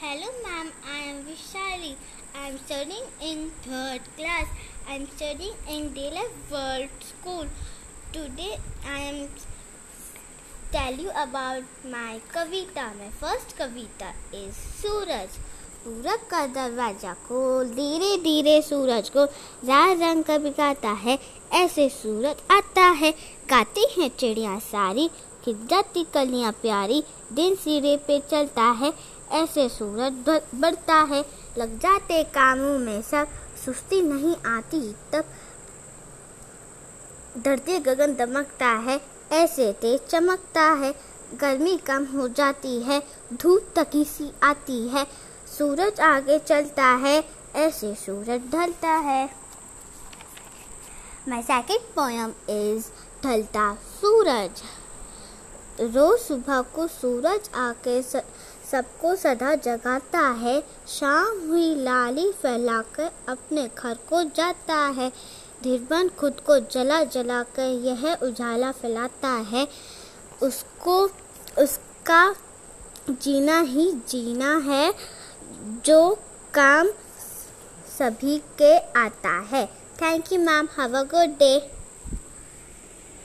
Hello, ma'am. I am Vishali. I am studying in third class. I am studying in Daylight World School. Today, I am tell you about my kavita. My first kavita is सूरज का दरवाज़ा खोल धीरे धीरे सूरज को लाल रंग का बिगाता है। ऐसे सूरज आता है। गाती हैं चिड़िया सारी खिल जाती कलियाँ प्यारी, दिन सिरे पे चलता है। ऐसे सूरज बढ़ता है। लग जाते कामों में सब, सुस्ती नहीं आती तब धरती गगन दमकता है। ऐसे तेज चमकता है। गर्मी कम हो जाती है, धूप तकी सी आती है। सूरज आगे चलता है, ऐसे सूरज ढलता है। My second poem is, ढलता सूरज। रोज सुबह को सूरज आके सबको सदा जगाता है। शाम हुई लाली फैलाकर अपने घर को जाता है। धीरबन खुद को जला जला कर यह उजाला फैलाता है। उसको, उसका जीना ही जीना है। जो काम सभी के आता है। Thank you ma'am have a good day